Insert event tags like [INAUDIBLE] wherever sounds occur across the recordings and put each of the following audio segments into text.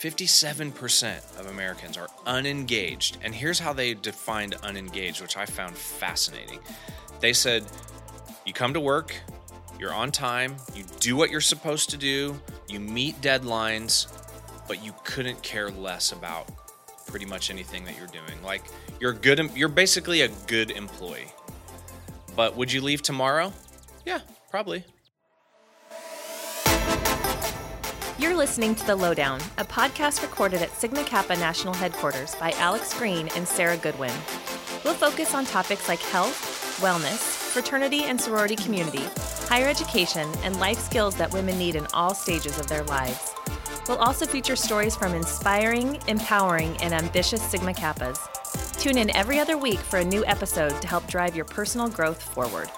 57% of Americans are unengaged. And here's how they defined unengaged, which I found fascinating. They said, you come to work, you're on time, you do what you're supposed to do, you meet deadlines, but you couldn't care less about pretty much anything that you're doing. Like you're good you're basically a good employee. But would you leave tomorrow? Yeah, probably. You're listening to The Lowdown, a podcast recorded at Sigma Kappa National Headquarters by Alex Green and Sara Goodwin. We'll focus on topics like health, wellness, fraternity and sorority community, higher education, and life skills that women need in all stages of their lives. We'll also feature stories from inspiring, empowering, and ambitious Sigma Kappas. Tune in every other week for a new episode to help drive your personal growth forward.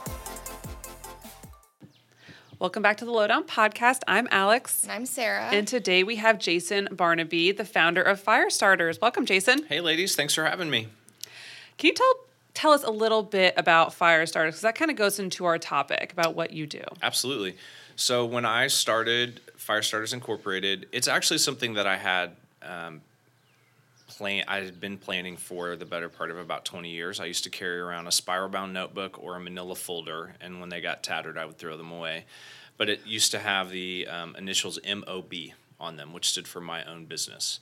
Welcome back to the Lowdown Podcast. I'm Alex. And I'm Sara. And today we have Jason Barnaby, the founder of Firestarters. Welcome, Jason. Hey, ladies. Thanks for having me. Can you tell tell us a little bit about Firestarters? Because that kind of goes into our topic about what you do. Absolutely. So when I started Firestarters Incorporated, it's actually something that I had um, plan. I had been planning for the better part of about 20 years. I used to carry around a spiral bound notebook or a manila folder, and when they got tattered, I would throw them away. But it used to have the um, initials MOB on them, which stood for my own business.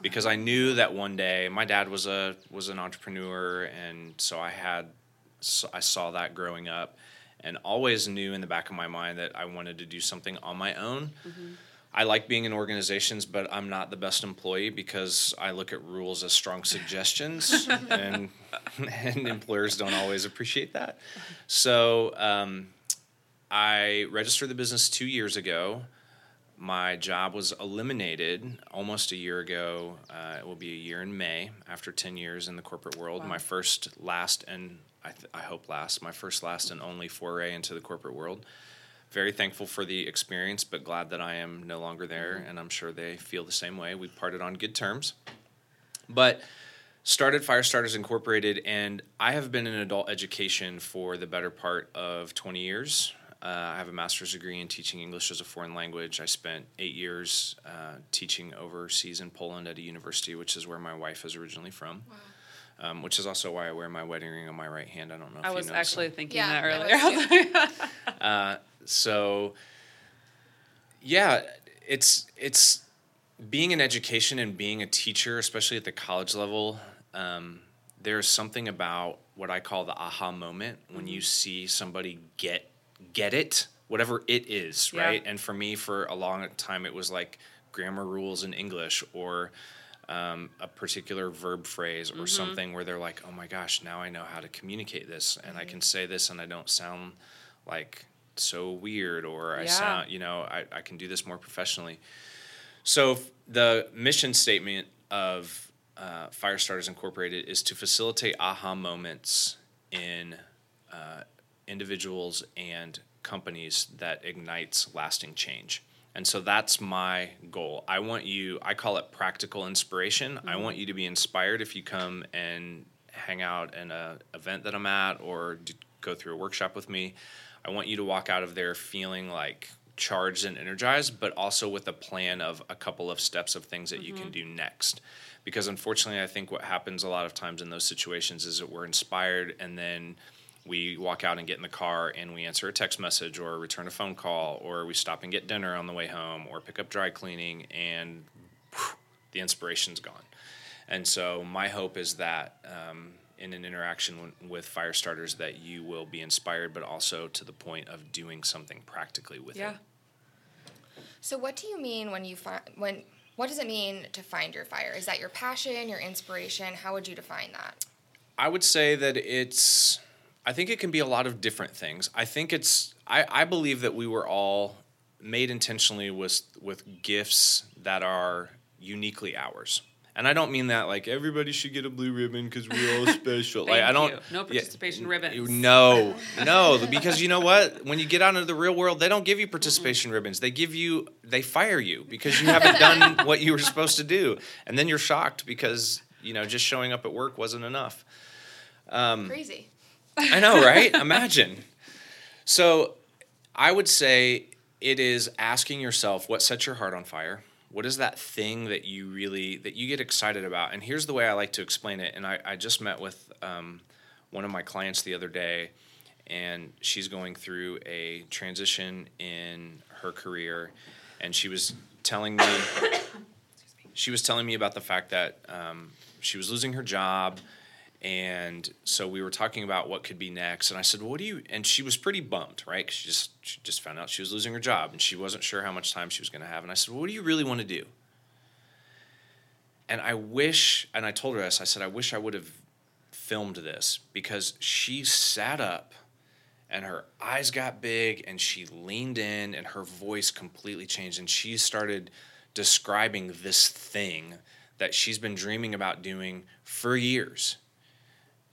Because I knew that one day my dad was a was an entrepreneur, and so I had so I saw that growing up, and always knew in the back of my mind that I wanted to do something on my own. Mm-hmm I like being in organizations, but I'm not the best employee because I look at rules as strong suggestions, [LAUGHS] and and employers don't always appreciate that. So um, I registered the business two years ago. My job was eliminated almost a year ago. Uh, it will be a year in May after 10 years in the corporate world. Wow. My first, last, and I, th- I hope last, my first, last, and only foray into the corporate world very thankful for the experience, but glad that I am no longer there, mm-hmm. and I'm sure they feel the same way. We parted on good terms, but started Firestarters Incorporated, and I have been in adult education for the better part of 20 years. Uh, I have a master's degree in teaching English as a foreign language. I spent eight years uh, teaching overseas in Poland at a university, which is where my wife is originally from. Wow. Um, which is also why I wear my wedding ring on my right hand. I don't know. I was actually so. thinking yeah, that earlier. [LAUGHS] uh, so yeah, it's it's being in education and being a teacher, especially at the college level. Um, there's something about what I call the aha moment when you mm-hmm. see somebody get get it, whatever it is, yeah. right? And for me, for a long time, it was like grammar rules in English or um, a particular verb phrase or mm-hmm. something where they're like, oh my gosh, now I know how to communicate this and mm-hmm. I can say this and I don't sound like so weird or I sound, you know, I, I can do this more professionally. So the mission statement of uh, Firestarters Incorporated is to facilitate aha moments in uh, individuals and companies that ignites lasting change. And so that's my goal. I want you, I call it practical inspiration. Mm-hmm. I want you to be inspired if you come and hang out in an event that I'm at or go through a workshop with me. I want you to walk out of there feeling like charged and energized, but also with a plan of a couple of steps of things that mm-hmm. you can mm-hmm. do next. Because unfortunately, I think what happens a lot of times in those situations is that we're inspired and then we walk out and get in the car and we answer a text message or return a phone call or we stop and get dinner on the way home or pick up dry cleaning and whew, the inspiration's gone. And so my hope is that um, in an interaction with Firestarters that you will be inspired, but also to the point of doing something practically with yeah. it. So, what do you mean when you find when? What does it mean to find your fire? Is that your passion, your inspiration? How would you define that? I would say that it's. I think it can be a lot of different things. I think it's. I, I believe that we were all made intentionally with with gifts that are uniquely ours and I don't mean that like everybody should get a blue ribbon because we're all [LAUGHS] special. like I don't. You. No participation yeah, ribbons. No, no, because you know what? When you get out into the real world, they don't give you participation mm-hmm. ribbons. They give you, they fire you because you haven't done [LAUGHS] what you were supposed to do, and then you're shocked because you know just showing up at work wasn't enough. Um, Crazy. I know, right? [LAUGHS] Imagine. So, I would say it is asking yourself what sets your heart on fire what is that thing that you really that you get excited about? And here's the way i like to explain it. And i, I just met with um, one of my clients the other day and she's going through a transition in her career. And she was telling me [COUGHS] she was telling me about the fact that um, she was losing her job and so we were talking about what could be next. And i said well, what do you and she was pretty bummed right? 'Cause she just she just found out she was losing her job and she wasn't sure how much time she was going to have. And i said well, what do you really want to do? And i wish and i told her this i said i wish i would have filmed this because she sat up and her eyes got big and she leaned in and her voice completely changed and she started describing this thing that she's been dreaming about doing for years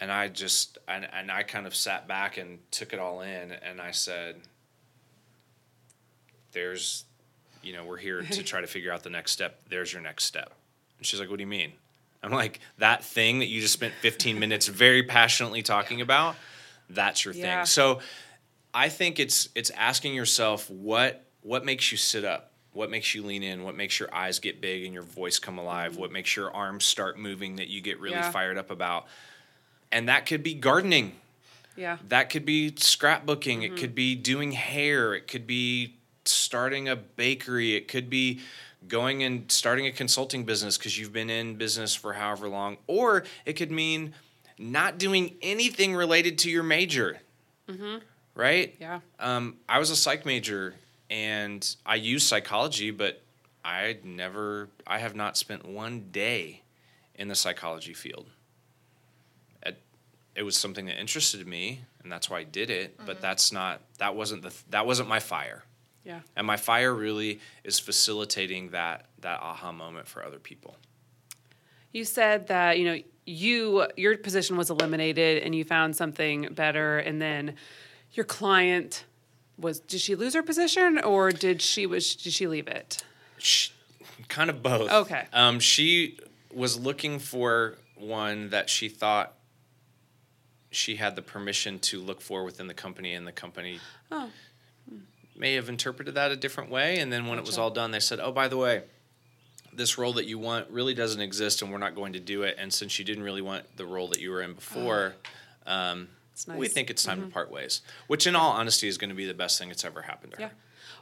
and I just and, and I kind of sat back and took it all in and I said there's you know we're here to [LAUGHS] try to figure out the next step. There's your next step. And she's like what do you mean? I'm like that thing that you just spent 15 minutes [LAUGHS] very passionately talking about that's your Yeah. thing so I think it's it's asking yourself what what makes you sit up? What makes you lean in? What makes your eyes get big and your voice come alive? Mm-hmm. What makes your arms start moving that you get really Yeah. fired up about and that could be gardening. Yeah. that could be scrapbooking. It could be doing hair. It could be starting a bakery. It could be going and starting a consulting business because you've been in business for however long. Or it could mean not doing anything related to your major. Right? Yeah. um, I was a psych major and I used psychology, but I never, I have not spent one day in the psychology field. It, was something that interested me, and that's why I did it. But that's not, that wasn't the, that wasn't my fire. Yeah. And my fire really is facilitating that that aha moment for other people. You said that, you know, you your position was eliminated and you found something better and then your client was did she lose her position or did she was did she leave it? She, kind of both. Okay. Um, she was looking for one that she thought she had the permission to look for within the company, and the company Oh. may have interpreted that a different way. And then when it was all done, they said, "Oh, by the way." This role that you want really doesn't exist, and we're not going to do it. And since you didn't really want the role that you were in before, um, It's we. Mm-hmm. think it's time to part ways. Which, in all honesty, is going to be the best thing that's ever happened to her. Yeah.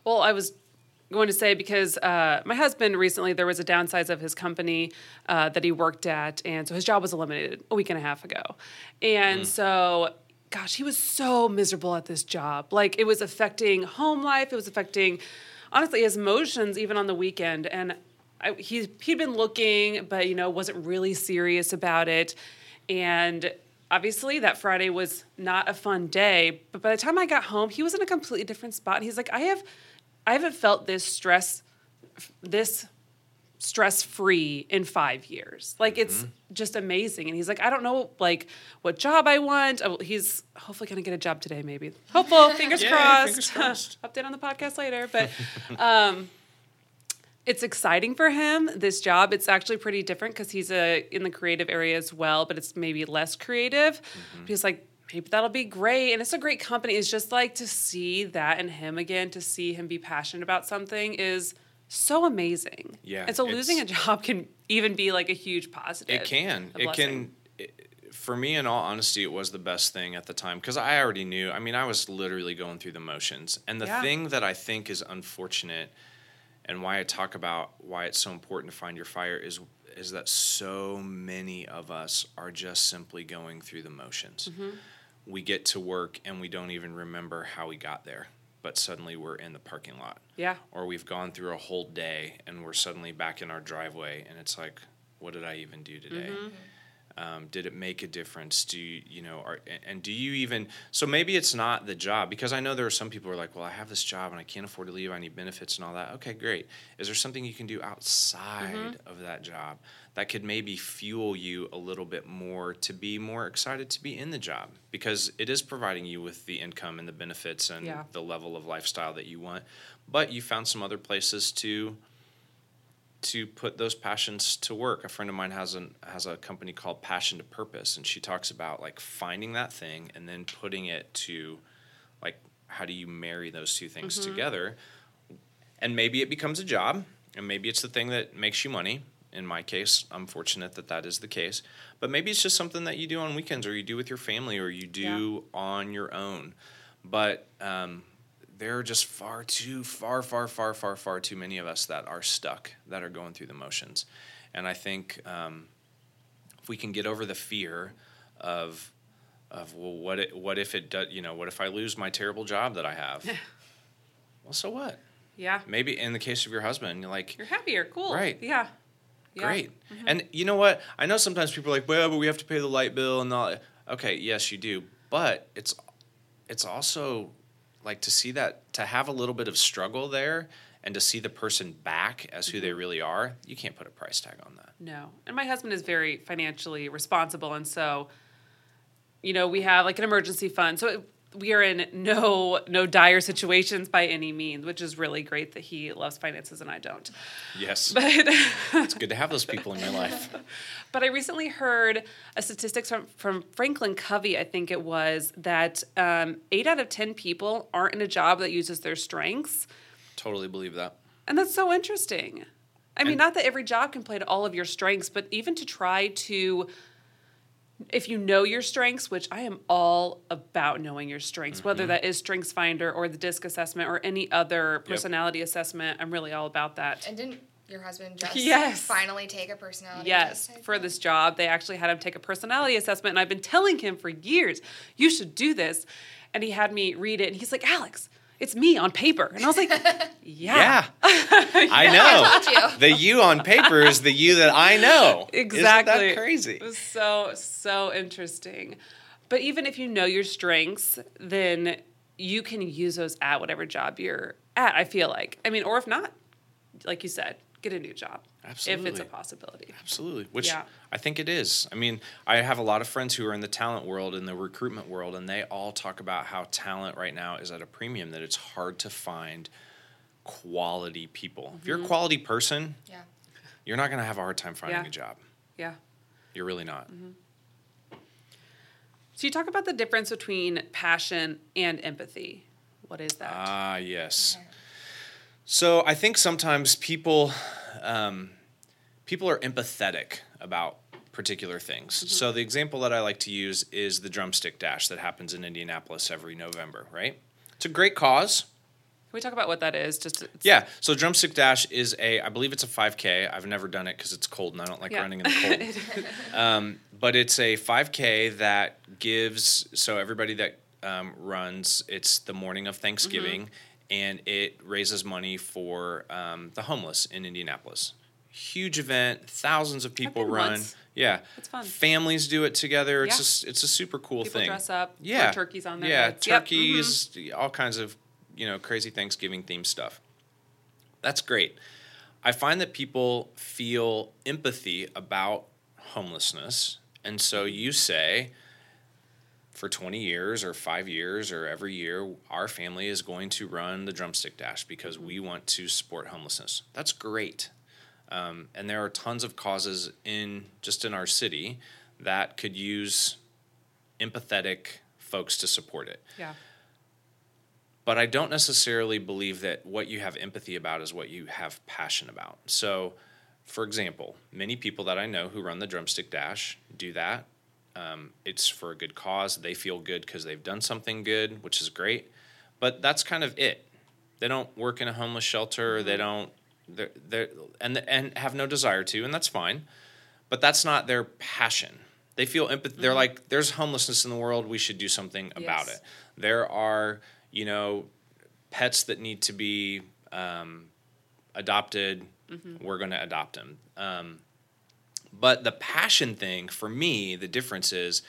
Well, I was going to say because uh, my husband recently there was a downsize of his company uh, that he worked at, and so his job was eliminated a week and a half ago, and so. Gosh, he was so miserable at this job. Like it was affecting home life. It was affecting, honestly, his emotions even on the weekend. And I, he he'd been looking, but you know wasn't really serious about it. And obviously that Friday was not a fun day. But by the time I got home, he was in a completely different spot. And he's like, I have, I haven't felt this stress, this stress free in five years. Like it's just amazing. And he's like, I don't know like what job I want. Oh, He's hopefully gonna get a job today, maybe. Hopeful, [LAUGHS] fingers Yay, crossed. fingers [LAUGHS] crossed. Update on the podcast later. But um, it's exciting for him this job it's actually pretty different because he's a in the creative area as well but it's maybe less creative Mm-hmm. he's like maybe that'll be great and it's a great company it's just like to see that in him again to see him be passionate about something is so amazing Yeah, and so losing a job can even be like a huge positive It can. It can. It, for me, in all honesty, it was the best thing at the time because I already knew. I mean, I was literally going through the motions. And the Yeah. thing that I think is unfortunate, and why I talk about why it's so important to find your fire is is that so many of us are just simply going through the motions. Mm-hmm. We get to work and we don't even remember how we got there, but suddenly we're in the parking lot. Yeah. Or we've gone through a whole day and we're suddenly back in our driveway and it's like what did i even do today mm-hmm. Um, did it make a difference? Do you you know are, and- do you even so maybe it's not the job because i know there are some people who are like well i have this job and i can't afford to leave i need benefits and all that. Okay great. Is there something you can do outside of that job that could maybe fuel you a little bit more to be more excited to be in the job? Because it is providing you with the income and the benefits and Yeah. the level of lifestyle that you want but you found some other places to to put those passions to work. A friend of mine has an has a company called Passion to Purpose, and she talks about like finding that thing and then putting it to like how do you marry those two things together? And maybe it becomes a job, and maybe it's the thing that makes you money. In my case, I'm fortunate that that is the case. But maybe it's just something that you do on weekends, or you do with your family, or you do on your own. But um, there are just far too far, far, far, far, far too many of us that are stuck, that are going through the motions. And I think um, if we can get over the fear of of well, what it, what if it does? You know, what if I lose my terrible job that I have? [LAUGHS] well, so what? Yeah. Maybe in the case of your husband, you're like, You're happier. Cool. Right. Yeah. Yeah. great. And you know what? I know sometimes people are like, well, but we have to pay the light bill and all. Okay, yes, you do, but it's it's also like to see that to have a little bit of struggle there and to see the person back as who Mm-hmm. they really are. You can't put a price tag on that. No. And my husband is very financially responsible. And so, you know, we have like an emergency fund. So it, we are in no no dire situations by any means, which is really great that he loves finances and I don't. Yes, [LAUGHS] But it's good to have those people in your life. [LAUGHS] But I recently heard a statistics from, from Franklin Covey, I think it was, that um, eight out of 10 people aren't in a job that uses their strengths. Totally believe that. And that's so interesting. I mean, not that every job can play to all of your strengths, but even to try to, if you know your strengths, which I am all about knowing your strengths, Mm-hmm. whether that is Strengths Finder or the DISC assessment or any other personality assessment, I'm really all about that. And didn't your husband just Yes. finally take a personality Yes, test? I for this job, they actually had him take a personality assessment, and I've been telling him for years, you should do this. And he had me read it, and he's like, Alex, it's me on paper. And I was like, [LAUGHS] yeah. Yeah, [LAUGHS] I know. told you. The you on paper is the you that I know. Exactly. Isn't that crazy? It was so, so interesting. But even if you know your strengths, then you can use those at whatever job you're at, I feel like. I mean, or if not, like you said, get a new job. If it's a possibility. Absolutely. Which Yeah. I think it is. I mean, I have a lot of friends who are in the talent world and the recruitment world, and they all talk about how talent right now is at a premium, that it's hard to find quality people. If you're Mm-hmm. a quality person, Yeah. you're not going to have a hard time finding Yeah. a job. Yeah. You're really not. So you talk about the difference between passion and empathy. What is that? Ah, yes. So I think sometimes people, um, people are empathetic about particular things. So the example that I like to use is the drumstick dash that happens in Indianapolis every November. Right? It's a great cause. Can we talk about what that is? Just Yeah. So drumstick dash is a, I believe it's a 5K. I've never done it because it's cold and I don't like Yeah. running in the cold. [LAUGHS] um, but it's a 5K that gives so everybody that um, runs. It's the morning of Thanksgiving, and it raises money for um, the homeless in Indianapolis. Huge event. Thousands of people run. once. Yeah, It's fun. Families do it together. It's Yeah. just it's a super cool People thing. dress up, put Yeah, turkeys on their Yeah, heads. Yep, mhm. turkeys, all kinds of you know crazy Thanksgiving themed stuff. That's great. I find that people feel empathy about homelessness, and so you say, for 20 years or five years or every year, our family is going to run the drumstick dash because we want to support homelessness. That's great. Um, and there are tons of causes in just in our city that could use empathetic folks to support it. Yeah. But I don't necessarily believe that what you have empathy about is what you have passion about. So, for example, many people that I know who run the drumstick dash do that. Um, it's for a good cause. They feel good because they've done something good, which is great. But that's kind of it. They don't work in a homeless shelter. They don't. They're, they're and and have no desire to, and that's fine. But that's not their passion. They feel empathy. They're like, there's homelessness in the world. We should do something about it. There are, you know, pets that need to be um, adopted. We're going to adopt them. Um, but the passion thing for me, the difference is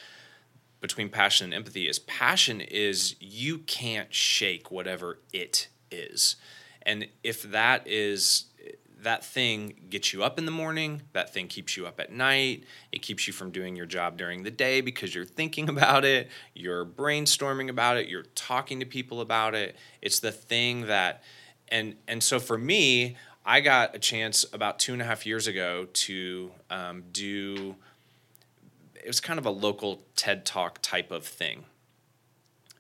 between passion and empathy is passion is you can't shake whatever it is. And if that is that thing gets you up in the morning, that thing keeps you up at night, it keeps you from doing your job during the day because you're thinking [LAUGHS] about it, you're brainstorming about it, you're talking to people about it. It's the thing that and and so for me, I got a chance about two and a half years ago to um, do it was kind of a local TED Talk type of thing.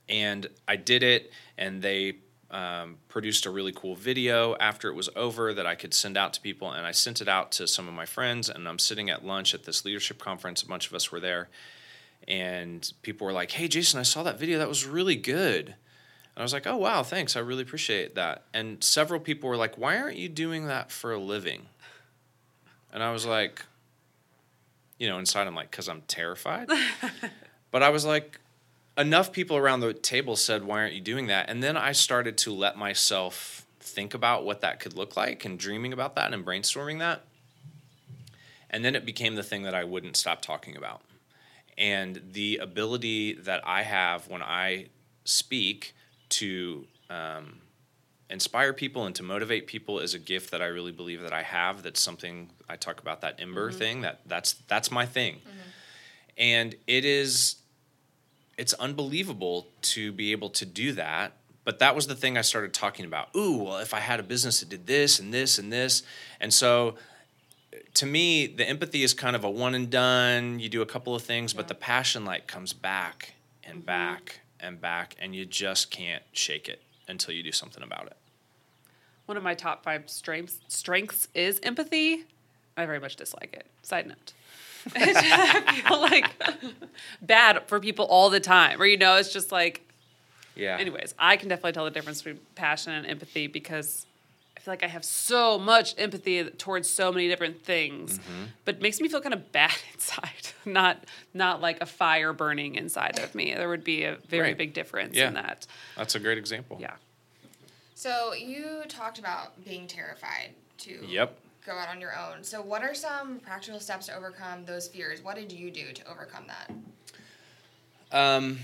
And I did it, and they um, produced a really cool video after it was over that I could send out to people, and I sent it out to some of my friends. And I'm sitting at lunch at this leadership conference. A bunch of us were there, and people were like, "Hey, Jason, I saw that video. That was really good." And I was like, "Oh wow, thanks. I really appreciate that." And several people were like, "Why aren't you doing that for a living?" And I was like, you know, inside I'm like, "Cause I'm terrified." [LAUGHS] but I was like, enough people around the table said, "Why aren't you doing that?" And then I started to let myself think about what that could look like and dreaming about that and brainstorming that. And then it became the thing that I wouldn't stop talking about. And the ability that I have when I speak to um, inspire people and to motivate people is a gift that I really believe that I have. That's something I talk about that ember mm-hmm. thing. That that's that's my thing. Mm-hmm. And it is it's unbelievable to be able to do that. But that was the thing I started talking about. Ooh, well, if I had a business that did this and this and this. And so to me, the empathy is kind of a one and done. You do a couple of things, yeah. but the passion like comes back and mm-hmm. back and back, and you just can't shake it until you do something about it. One of my top five strengths strengths is empathy. I very much dislike it. Side note. I [LAUGHS] feel like bad for people all the time. Or you know, it's just like Yeah. Anyways, I can definitely tell the difference between passion and empathy because feel like I have so much empathy towards so many different things, mm-hmm. but it makes me feel kind of bad [LAUGHS] inside. not not like a fire burning inside of me. There would be a very right. big difference yeah. in that. That's a great example. Yeah. So you talked about being terrified to Yep go out on your own. So, what are some practical steps to overcome those fears? What did you do to overcome that? Um,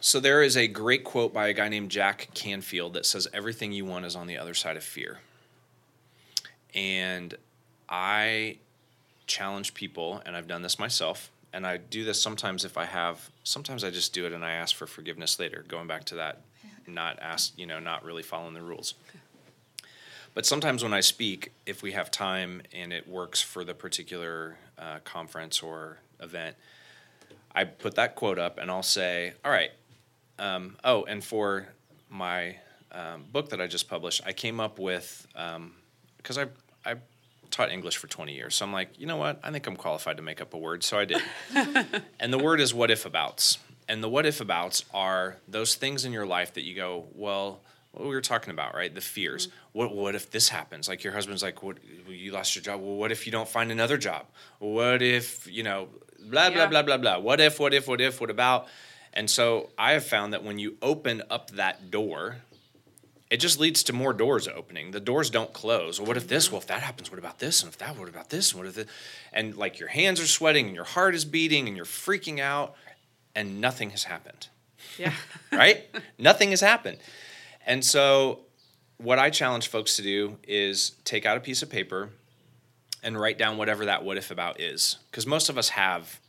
so, there is a great quote by a guy named Jack Canfield that says, Everything you want is on the other side of fear. And I challenge people, and I've done this myself, and I do this sometimes if I have, sometimes I just do it and I ask for forgiveness later, going back to that, not ask, you know, not really following the rules. But sometimes when I speak, if we have time and it works for the particular uh, conference or event, I put that quote up and I'll say, all right. Um, oh, and for my um, book that I just published, I came up with, because um, I, I taught English for 20 years. So I'm like, you know what? I think I'm qualified to make up a word. So I did. [LAUGHS] and the word is what if abouts. And the what if abouts are those things in your life that you go, well, what we were talking about, right? The fears. Mm-hmm. What what if this happens? Like your husband's like, what you lost your job? Well, what if you don't find another job? What if you know, blah blah yeah. blah blah blah. What if? What if? What if? What about? And so I have found that when you open up that door, it just leads to more doors opening. The doors don't close. Well, what if this? Well, if that happens, what about this? And if that, what about this? And what if this? And like your hands are sweating and your heart is beating and you're freaking out, and nothing has happened. Yeah. [LAUGHS] right? nothing has happened. And so, what I challenge folks to do is take out a piece of paper and write down whatever that what if about is. Because most of us have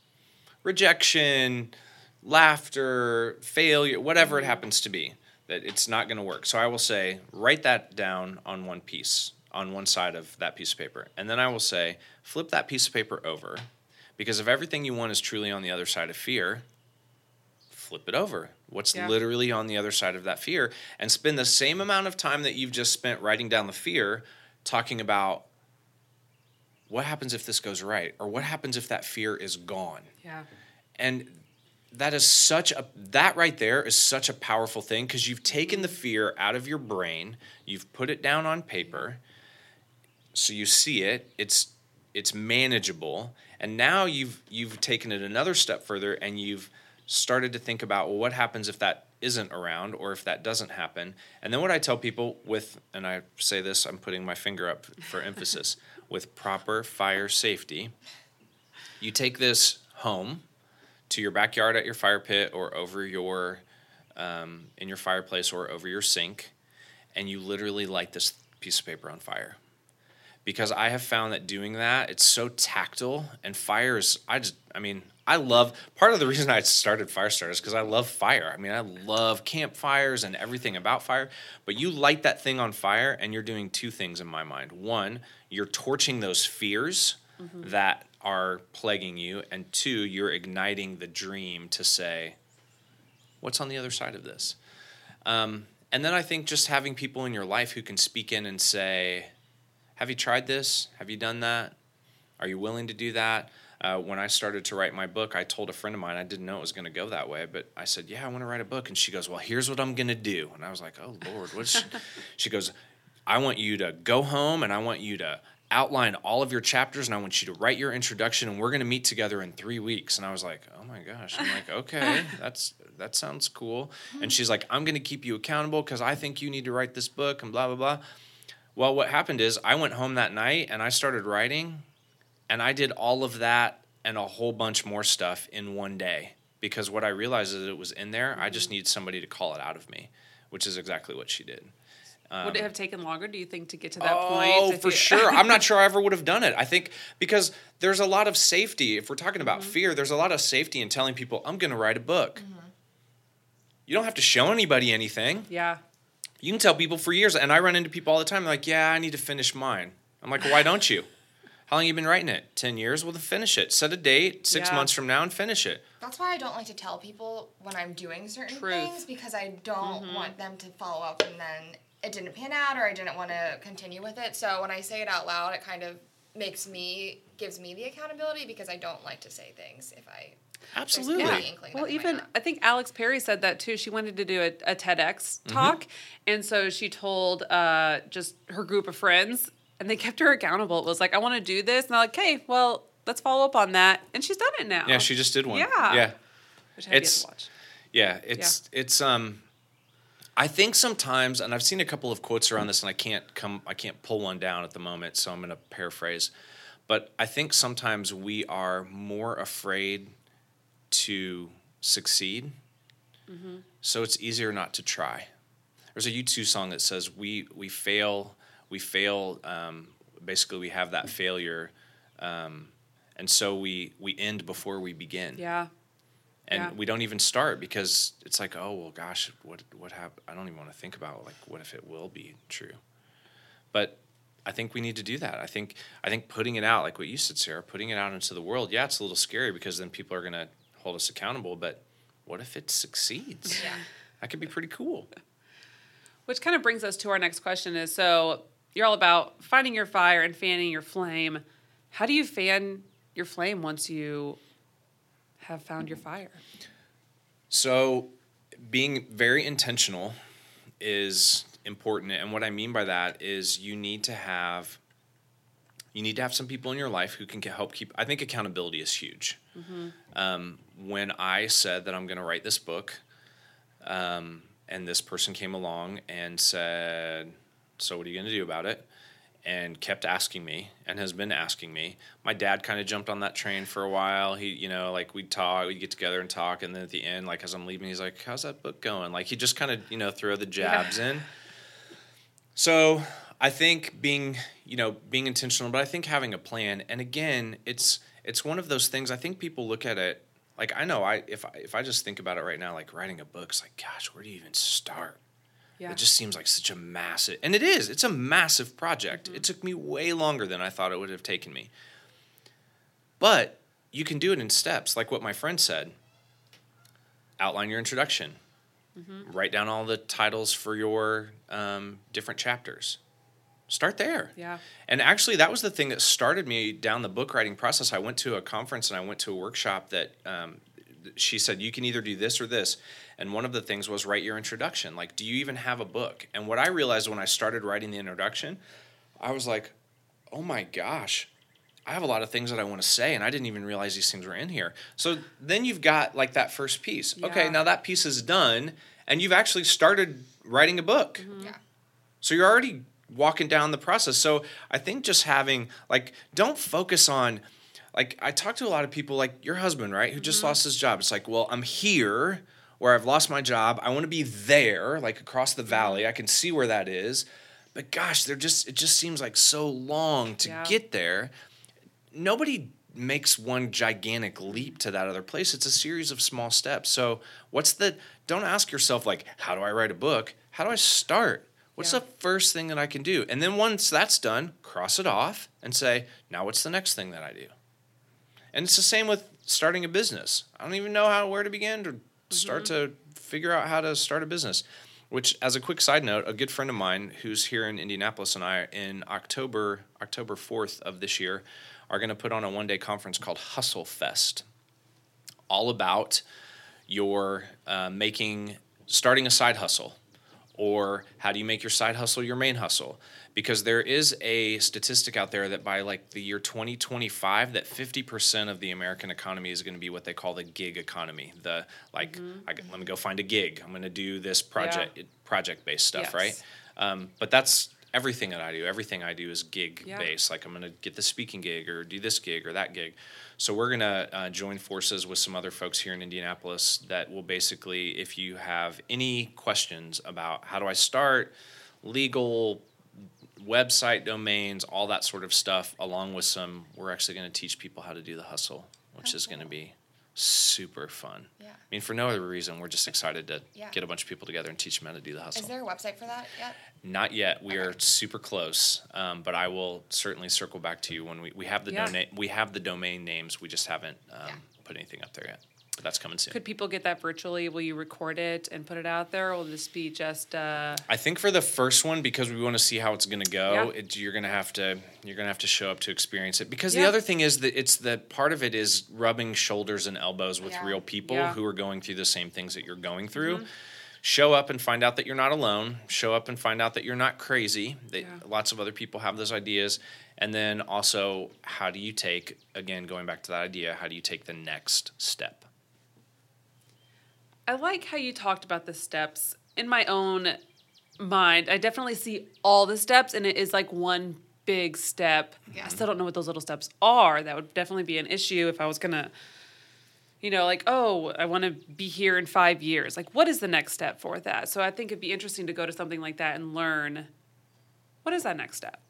rejection, laughter, failure, whatever it happens to be, that it's not going to work. So I will say, write that down on one piece, on one side of that piece of paper. And then I will say, flip that piece of paper over. Because if everything you want is truly on the other side of fear, flip it over. What's yeah. literally on the other side of that fear? And spend the same amount of time that you've just spent writing down the fear talking about what happens if this goes right or what happens if that fear is gone. Yeah. And that is such a that right there is such a powerful thing because you've taken the fear out of your brain, you've put it down on paper, so you see it, it's it's manageable, and now you've you've taken it another step further and you've started to think about well what happens if that isn't around or if that doesn't happen? And then what i tell people with and i say this i'm putting my finger up for [LAUGHS] emphasis with proper fire safety you take this home to your backyard at your fire pit or over your um, in your fireplace or over your sink and you literally light this piece of paper on fire because i have found that doing that it's so tactile and fire is i just i mean I love part of the reason I started Firestarter is because I love fire. I mean, I love campfires and everything about fire. But you light that thing on fire, and you're doing two things in my mind. One, you're torching those fears mm-hmm. that are plaguing you, and two, you're igniting the dream to say, "What's on the other side of this?" Um, and then I think just having people in your life who can speak in and say, "Have you tried this? Have you done that? Are you willing to do that?" Uh, when I started to write my book, I told a friend of mine I didn't know it was going to go that way, but I said, "Yeah, I want to write a book." And she goes, "Well, here's what I'm going to do." And I was like, "Oh Lord, what's?" she? [LAUGHS] she goes, "I want you to go home and I want you to outline all of your chapters and I want you to write your introduction and we're going to meet together in 3 weeks." And I was like, "Oh my gosh." I'm like, "Okay, [LAUGHS] that's that sounds cool." And mm-hmm. she's like, "I'm going to keep you accountable cuz I think you need to write this book and blah blah blah." Well, what happened is I went home that night and I started writing and I did all of that and a whole bunch more stuff in one day because what I realized is it was in there. I just mm-hmm. need somebody to call it out of me, which is exactly what she did. Would it have taken longer, do you think, to get to that Oh, point? Oh, for you- sure. I'm not [LAUGHS] sure I ever would have done it. I think because there's a lot of safety. If we're talking about Mm-hmm. fear, there's a lot of safety in telling people, I'm going to write a book. Mm-hmm. You don't have to show anybody anything. yeah. You can tell people for years. And I run into people all the time, like, yeah, I need to finish mine. I'm like, well, why don't you? [LAUGHS] How long you been writing it? 10 years? Well, then finish it. Set a date six Yeah. months from now and finish it. That's why I don't like to tell people when I'm doing certain Truth. things because I don't want them to follow up and then it didn't pan out or I didn't want to continue with it. So when I say it out loud, it kind of makes me gives me the accountability because I don't like to say things if I Absolutely. Yeah. Well, even. I think Alex Perry said that too. She wanted to do a, a TEDx Mm-hmm. talk, and so she told uh, just her group of friends, and they kept her accountable. It was like, I want to do this, and they're like, okay, well, let's follow up on that, and she's done it now. Yeah, she just did one. Yeah. Yeah. Which I it's- to watch. Yeah, it's it's um I think sometimes and I've seen a couple of quotes around this and I can't come I can't pull one down at the moment, so I'm going to paraphrase. But I think sometimes we are more afraid to succeed. So it's easier not to try. There's a U2 song that says we we fail we fail um, basically we have that failure um, and so we we end before we begin Yeah. And Yeah. we don't even start because it's like oh well gosh what what hap- i don't even want to think about like what if it will be true but i think we need to do that i think i think putting it out like what you said sara putting it out into the world yeah it's a little scary because then people are going to hold us accountable but what if it succeeds Yeah. that could be pretty cool Which kind of brings us to our next question is so you're all about finding your fire and fanning your flame. How do you fan your flame once you have found your fire? So, being very intentional is important, and what I mean by that is you need to have you need to have some people in your life who can help keep. I think accountability is huge. Um, when I said that I'm going to write this book, um, and this person came along and said, "So what are you going to do about it?" And kept asking me and has been asking me. My dad kind of jumped on that train for a while. He, you know, like we'd talk, we'd get together and talk, and then at the end, like as I'm leaving, he's like, "How's that book going?" Like he just kind of, you know, throw the jabs in. So I think being, you know, being intentional, but I think having a plan. And again, it's it's one of those things. I think people look at it like I know I if I, if I just think about it right now, like writing a book, it's like, gosh, where do you even start? Yeah. It just seems like such a massive, and it is. It's a massive project. It took me way longer than I thought it would have taken me. But you can do it in steps, like what my friend said. Outline your introduction. Write down all the titles for your um, different chapters. Start there. Yeah. And actually, that was the thing that started me down the book writing process. I went to a conference and I went to a workshop that um, she said, you can either do this or this. And one of the things was write your introduction. Like, do you even have a book? And what I realized when I started writing the introduction, I was like, oh my gosh, I have a lot of things that I want to say, and I didn't even realize these things were in here. So then you've got like that first piece. Okay, now that piece is done, and you've actually started writing a book. Mm-hmm. Yeah. So you're already walking down the process. So I think just having like don't focus on like I talk to a lot of people like your husband, right, who just mm-hmm. lost his job. It's like, well, I'm here where I've lost my job. I want to be there, like across the valley. I can see where that is. But gosh, they're just it just seems like so long to Yeah. get there. Nobody makes one gigantic leap to that other place. It's a series of small steps. So, what's the don't ask yourself like, how do I write a book? How do I start? What's Yeah. the first thing that I can do? And then once that's done, cross it off and say, now what's the next thing that I do? And it's the same with starting a business. I don't even know how where to begin to start to figure out how to start a business. Which, as a quick side note, a good friend of mine who's here in Indianapolis and I, in October, October 4th of this year, are going to put on a one day conference called Hustle Fest. All about your uh, making, starting a side hustle, or how do you make your side hustle your main hustle? Because there is a statistic out there that by like the year 2025, that 50% of the American economy is going to be what they call the gig economy. The like, I, let me go find a gig. I'm going to do this project, project based stuff, Yes. right? Um, but that's everything that I do. Everything I do is gig Yeah. based. Like I'm going to get the speaking gig or do this gig or that gig. So we're going to uh, join forces with some other folks here in Indianapolis that will basically, if you have any questions about how do I start, legal, website domains, all that sort of stuff, along with some, we're actually going to teach people how to do the hustle, which Oh, is going to be super fun. Yeah. I mean, for no other reason, we're just excited to Yeah. get a bunch of people together and teach them how to do the hustle. Is there a website for that yet? Not yet. We are super close, um, but I will certainly circle back to you when we, we have the Yeah. domain we have the domain names. We just haven't um, Yeah. put anything up there yet, but that's coming soon. Could people get that virtually? Will you record it and put it out there, or will this be just? Uh, I think for the first one, because we want to see how it's going to go, Yeah. it, you're going to have to you're going to have to show up to experience it. Because the other thing is that it's that part of it is rubbing shoulders and elbows with Yeah. real people Yeah. who are going through the same things that you're going through. Show up and find out that you're not alone. Show up and find out that you're not crazy. That Yeah. lots of other people have those ideas. And then also, how do you take again going back to that idea? How do you take the next step? I like how you talked about the steps. In my own mind, I definitely see all the steps, and it is like one big step. Yeah. I still don't know what those little steps are. That would definitely be an issue if I was gonna, you know, like, oh, I want to be here in five years. Like, what is the next step for that? So I think it'd be interesting to go to something like that and learn what is that next step.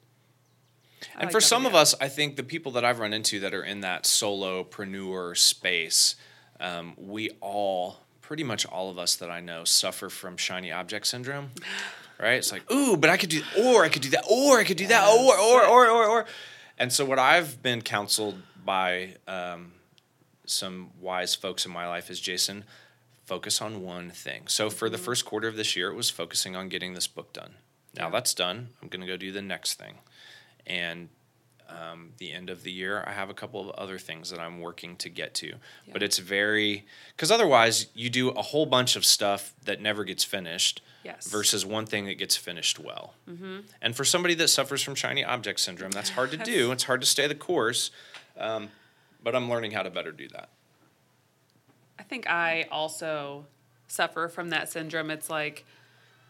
I And like for some of us, I think the people that I've run into that are in that solopreneur space, um, we all, pretty much all of us that I know, suffer from shiny object syndrome. [GASPS] Right? It's like, ooh, but I could do, or I could do that, or I could do that, or, or, or, or, or. And so, what I've been counseled by um, some wise folks in my life is Jason, focus on one thing. So, for the first quarter of this year, it was focusing on getting this book done. Now that's done. I'm going to go do the next thing and um, the end of the year i have a couple of other things that i'm working to get to but it's very because otherwise you do a whole bunch of stuff that never gets finished Yes. versus one thing that gets finished well mm-hmm. and for somebody that suffers from shiny object syndrome that's hard to do it's hard to stay the course um, but i'm learning how to better do that I think I also suffer from that syndrome. It's like,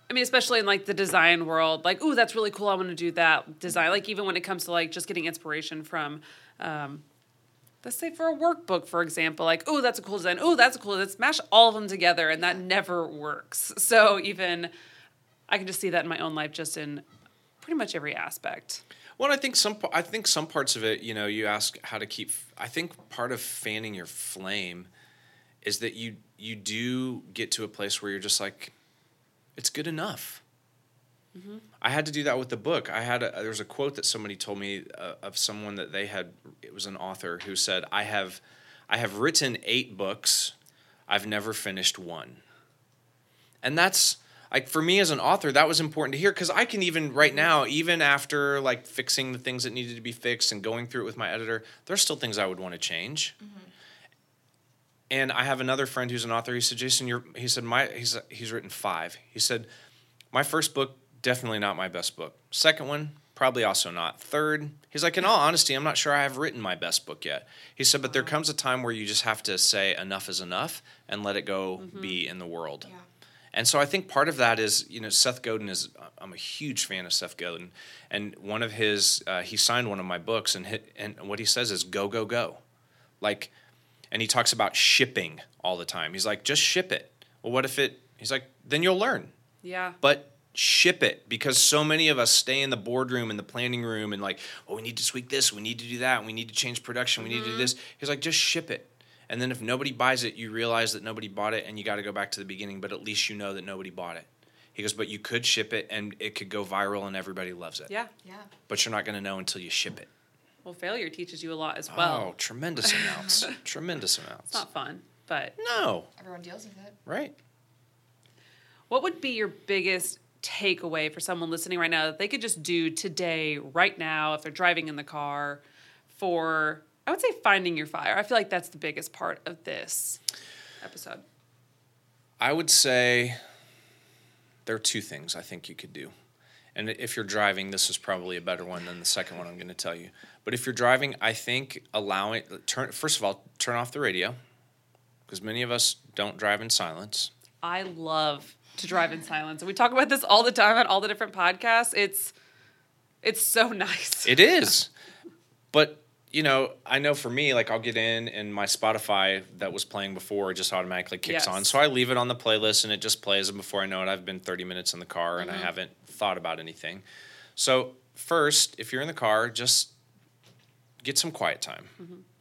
I mean, especially in like the design world, like, ooh, that's really cool. I want to do that design. Like, even when it comes to like just getting inspiration from, um, let's say for a workbook, for example, like, ooh, that's a cool design. Ooh, that's a cool. Let's mash all of them together, and that never works. So even I can just see that in my own life, just in pretty much every aspect. Well, I think some. I think some parts of it. You know, you ask how to keep. I think part of fanning your flame is that you you do get to a place where you're just like, it's good enough. Mm-hmm. I had to do that with the book. I had a, uh, there was a quote that somebody told me uh, of someone that they had. It was an author who said, "I have, I have written eight books. I've never finished one." And that's like for me as an author, that was important to hear because I can even right now, even after like fixing the things that needed to be fixed and going through it with my editor, there's still things I would want to change. Mm-hmm. And I have another friend who's an author. He said, "Jason, you're," he said, "My," he's he's written five. He said, "My first book definitely not my best book. Second one probably also not. Third, he's like, in all honesty, I'm not sure I have written my best book yet." He said, "But there comes a time where you just have to say enough is enough and let it go be in the world." Yeah. And so I think part of that is, you know, Seth Godin is, I'm a huge fan of Seth Godin. And one of his, uh, he signed one of my books, and, hit, and what he says is go, go, go. Like, and he talks about shipping all the time. He's like, just ship it. Well, what if it, he's like, then you'll learn. Yeah. But ship it because so many of us stay in the boardroom and the planning room and like, oh, we need to tweak this, we need to do that, we need to change production, we need to do mm-hmm. this. He's like, just ship it. And then if nobody buys it, you realize that nobody bought it and you got to go back to the beginning, but at least you know that nobody bought it. He goes, but you could ship it and it could go viral and everybody loves it. yeah. Yeah. But you're not going to know until you ship it. Well, failure teaches you a lot as well. oh, tremendous [LAUGHS] amounts. tremendous amounts. It's not fun, but no, Everyone deals with it. right? What would be your biggest takeaway for someone listening right now that they could just do today, right now, if they're driving in the car for, I would say, finding your fire? I feel like that's the biggest part of this episode. I would say there are two things I think you could do. And if you're driving, this is probably a better one than the second one I'm going to tell you. But if you're driving, I think allowing turn first of all turn off the radio because many of us don't drive in silence. I love to drive in silence, and we talk about this all the time on all the different podcasts. It's it's so [LAUGHS] nice. It is, but you know, I know for me, like I'll get in and my Spotify that was playing before just automatically kicks Yes. on. So I leave it on the playlist and it just plays. And before I know it, I've been 30 minutes in the car and I mm-hmm. haven't thought about anything. So, first, if you're in the car, just get some quiet time.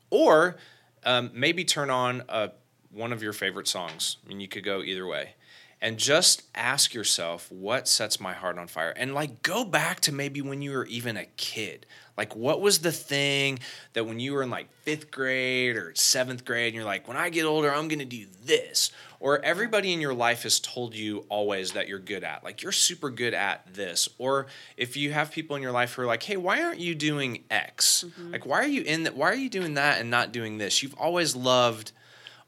Or um, maybe turn on a, one of your favorite songs. I mean, you could go either way. And just ask yourself, what sets my heart on fire? And like, go back to maybe when you were even a kid. Like, what was the thing that when you were in like fifth grade or seventh grade, and you're like, when I get older, I'm gonna do this? Or everybody in your life has told you always that you're good at, like, you're super good at this. Or if you have people in your life who are like, hey, why aren't you doing X? Mm-hmm. Like, why are you in that? Why are you doing that and not doing this? You've always loved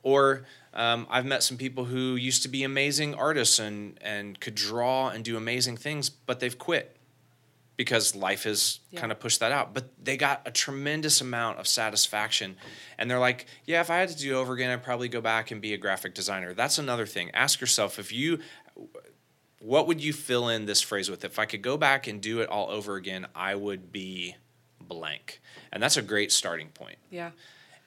or um, I've met some people who used to be amazing artists and, and could draw and do amazing things, but they've quit because life has Yeah. kind of pushed that out. But they got a tremendous amount of satisfaction. And they're like, yeah, if I had to do it over again, I'd probably go back and be a graphic designer. That's another thing. Ask yourself if you, what would you fill in this phrase with? If I could go back and do it all over again, I would be blank. And that's a great starting point Yeah.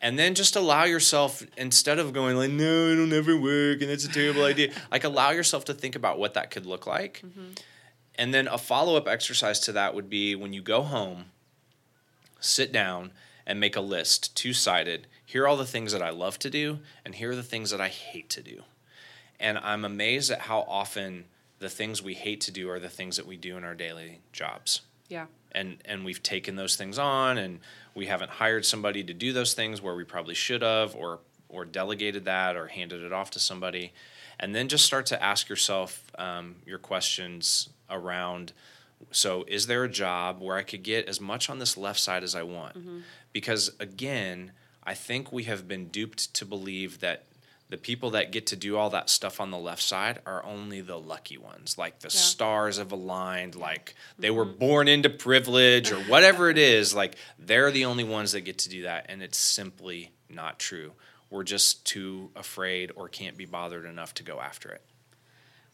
And then just allow yourself instead of going like no it'll never work and it's a terrible idea like allow yourself to think about what that could look like. Mm-hmm. And then a follow-up exercise to that would be when you go home sit down and make a list two-sided. Here are all the things that i love to do and here are the things that i hate to do. And i'm amazed at how often the things we hate to do are the things that we do in our daily jobs. Yeah. And and we've taken those things on and we haven't hired somebody to do those things where we probably should have or or delegated that or handed it off to somebody. And then just start to ask yourself um, your questions around so is there a job where i could get as much on this left side as i want? Because again i think we have been duped to believe that the people that get to do all that stuff on the left side are only the lucky ones. Like the stars have aligned like they were mm-hmm. born into privilege or whatever it is like they're the only ones that get to do that and it's simply not true. We're just too afraid or can't be bothered enough to go after it.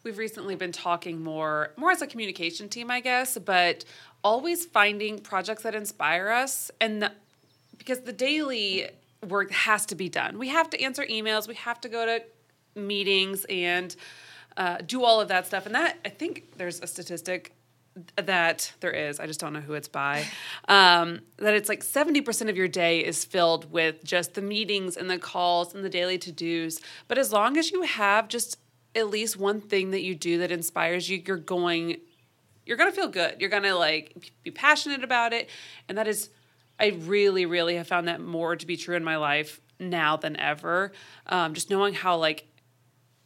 We've recently been talking more more as a communication team, I guess, but always finding projects that inspire us and the, because the daily work has to be done. We have to answer emails, we have to go to meetings and uh, do all of that stuff. And that I think there's a statistic that there is, I just don't know who it's by, [SIGHS] um, that it's like 70% of your day is filled with just the meetings and the calls and the daily to dos. But as long as you have just at least one thing that you do that inspires you, you're going, you're going to feel good. You're going to like be passionate about it. And that is, I really, really have found that more to be true in my life now than ever. Um, just knowing how like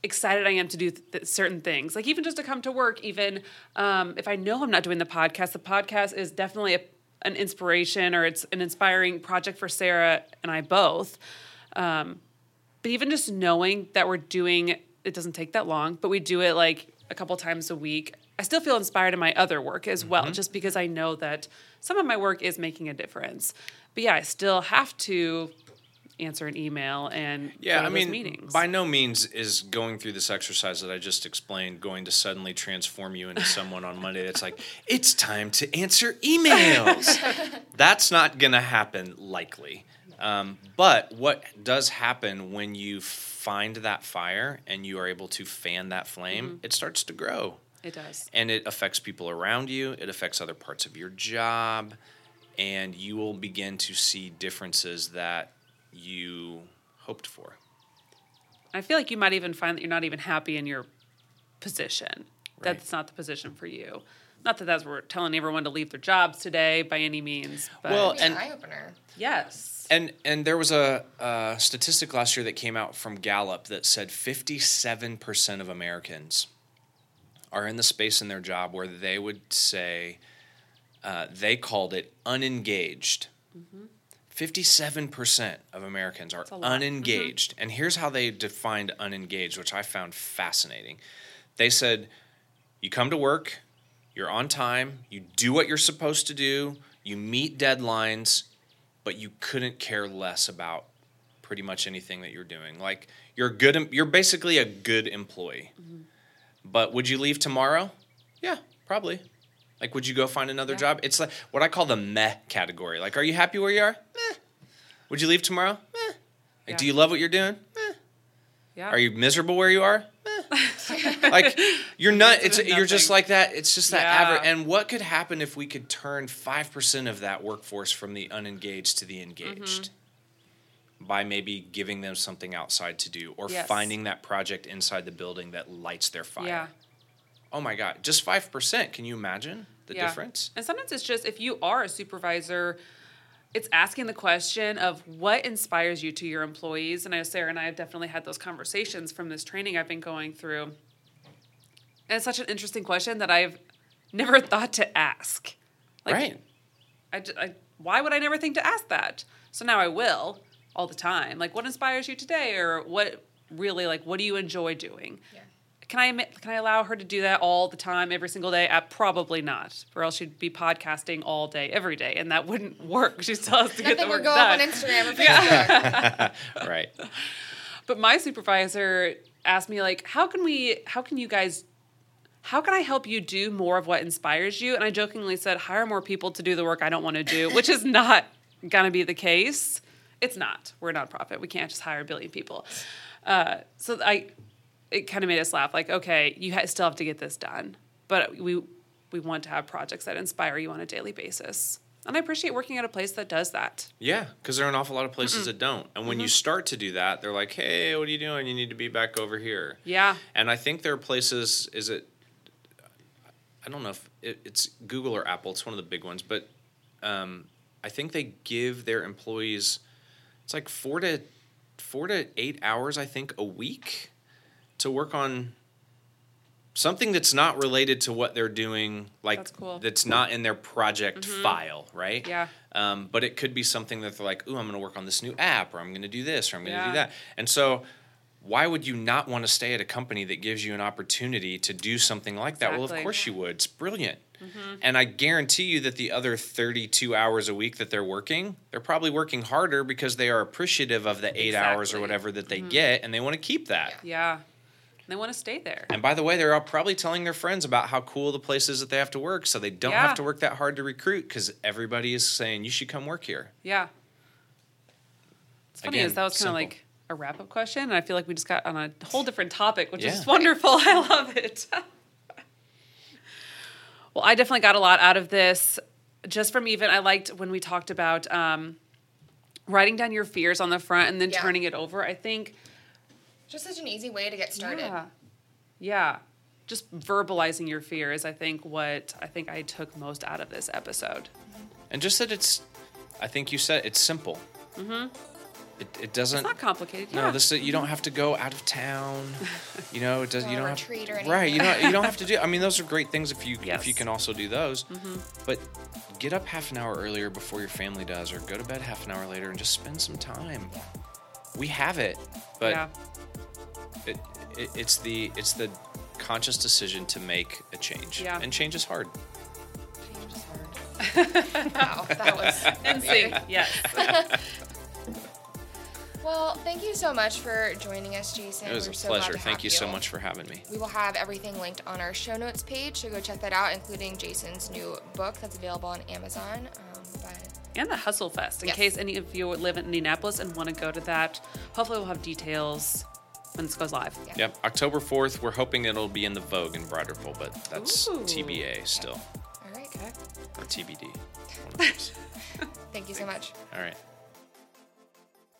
excited I am to do th- certain things. Like even just to come to work, even um, if I know I'm not doing the podcast, the podcast is definitely a, an inspiration or it's an inspiring project for Sara and I both. Um, but even just knowing that we're doing it doesn't take that long, but we do it like a couple times a week. I still feel inspired in my other work as well, just because I know that some of my work is making a difference. But yeah, I still have to answer an email and Yeah, I mean, meetings. by no means is going through this exercise that I just explained going to suddenly transform you into someone on Monday that's like, it's time to answer emails. [LAUGHS] that's not going to happen, likely. Um, but what does happen when you find that fire and you are able to fan that flame, it starts to grow it does. and it affects people around you it affects other parts of your job and you will begin to see differences that you hoped for I feel like you might even find that you're not even happy in your position. That's not the position for you. Not that that's we're telling everyone to leave their jobs today by any means. But Well, an and- eye opener. yes. and and there was a, a statistic last year that came out from gallup that said 57% of americans are in the space in their job where they would say uh, they called it unengaged. 57% of Americans are lot. unengaged. And here's how they defined unengaged, which I found fascinating. They said, You come to work, you're on time, you do what you're supposed to do, you meet deadlines, but you couldn't care less about pretty much anything that you're doing. Like you're good you're basically a good employee. But would you leave tomorrow? Yeah, probably. Like would you go find another Yeah. job? It's like what I call the meh category. Like are you happy where you are? Meh. Would you leave tomorrow? Meh. Like Yeah. do you love what you're doing? Meh. Yeah. Are you miserable where you are? Meh. [LAUGHS] like you're not. It's Nothing. you're just like that. It's just that Yeah. average. And what could happen if we could turn five percent of that workforce from the unengaged to the engaged? Mm-hmm. By maybe giving them something outside to do, or Yes. finding that project inside the building that lights their fire. Yeah. Oh my God! Just five percent. Can you imagine the Yeah. difference? And sometimes it's just if you are a supervisor, it's asking the question of what inspires you to your employees. And I know Sara and I have definitely had those conversations from this training I've been going through. And it's such an interesting question that I've never [LAUGHS] thought to ask. Like, right. I, I- why would I never think to ask that? So now I will all the time. Like, what inspires you today, or what really like what do you enjoy doing? Yeah. Can I admit, can I allow her to do that all the time, every single day? Uh, probably not, or else she'd be podcasting all day, every day, and that wouldn't [LAUGHS] work. She still has to get the Nothing work would go up done. on Instagram or Facebook. [LAUGHS] right. But my supervisor asked me like, how can we how can you guys how can I help you do more of what inspires you? And I jokingly said, hire more people to do the work I don't want to do, which is not gonna be the case. It's not. We're a nonprofit. We can't just hire a billion people. Uh, so I it kind of made us laugh like, okay, you ha- still have to get this done. But we we want to have projects that inspire you on a daily basis. And I appreciate working at a place that does that. Yeah, because there are an awful lot of places that don't. And when you start to do that, they're like, "Hey, what are you doing? You need to be back over here." Yeah. And I think there are places. Is it? I don't know if it, it's Google or Apple. It's one of the big ones, but um, I think they give their employees. It's like four to four to eight hours. I think a week to work on something that's not related to what they're doing. Like That's cool. that's not in their project file, right? Yeah. Um, but it could be something that they're like, "Ooh, I'm going to work on this new app, or I'm going to do this, or I'm going to Yeah. do that." And so, why would you not want to stay at a company that gives you an opportunity to do something like that? Well, of course you would. It's brilliant. Mm-hmm. And I guarantee you that the other 32 hours a week that they're working, they're probably working harder because they are appreciative of the eight hours or whatever that they mm-hmm. get, and they want to keep that. Yeah. They want to stay there. And by the way, they're all probably telling their friends about how cool the place is that they have to work, so they don't Yeah. have to work that hard to recruit because everybody is saying you should come work here. Yeah. It's funny Again, is that was kind of like a wrap up question, and I feel like we just got on a whole different topic, which Yeah. is wonderful. [LAUGHS] I love it. [LAUGHS] well, I definitely got a lot out of this. Just from even, I liked when we talked about um, writing down your fears on the front and then Yeah. turning it over. I think Just such an easy way to get started. Yeah. Yeah. Just verbalizing your fears, I think what I think I took most out of this episode. And just that it's, I think you said it's simple. Mm-hmm. It, it doesn't. It's not complicated. no, yeah. this you don't have to go out of town. [LAUGHS] You know, it does. Go you on a don't have retreat or right. You don't. You don't have to do. I mean, those are great things if you if you Mm-hmm. can also do those. But get up half an hour earlier before your family does, or go to bed half an hour later and just spend some time. We have it, but yeah. it, it, it's the it's the conscious decision to make a change. Yeah. And change is hard. Change is hard. [LAUGHS] wow, that was In sync, yes. [LAUGHS] Well, thank you so much for joining us, Jason. It was We're a so pleasure. Thank have you so much for having me. We will have everything linked on our show notes page, so go check that out, including Jason's new book that's available on Amazon. Um, but and the Hustle Fest, in Yes. case any of you live in Indianapolis and want to go to that. Hopefully, we'll have details when this goes live. Yeah. Yep, October 4th. We're hoping it'll be in the Vogue in Broad Ripple, but that's Ooh. TBA still, all right, Okay. or TBD. [LAUGHS] One of those. thank you so much. All right.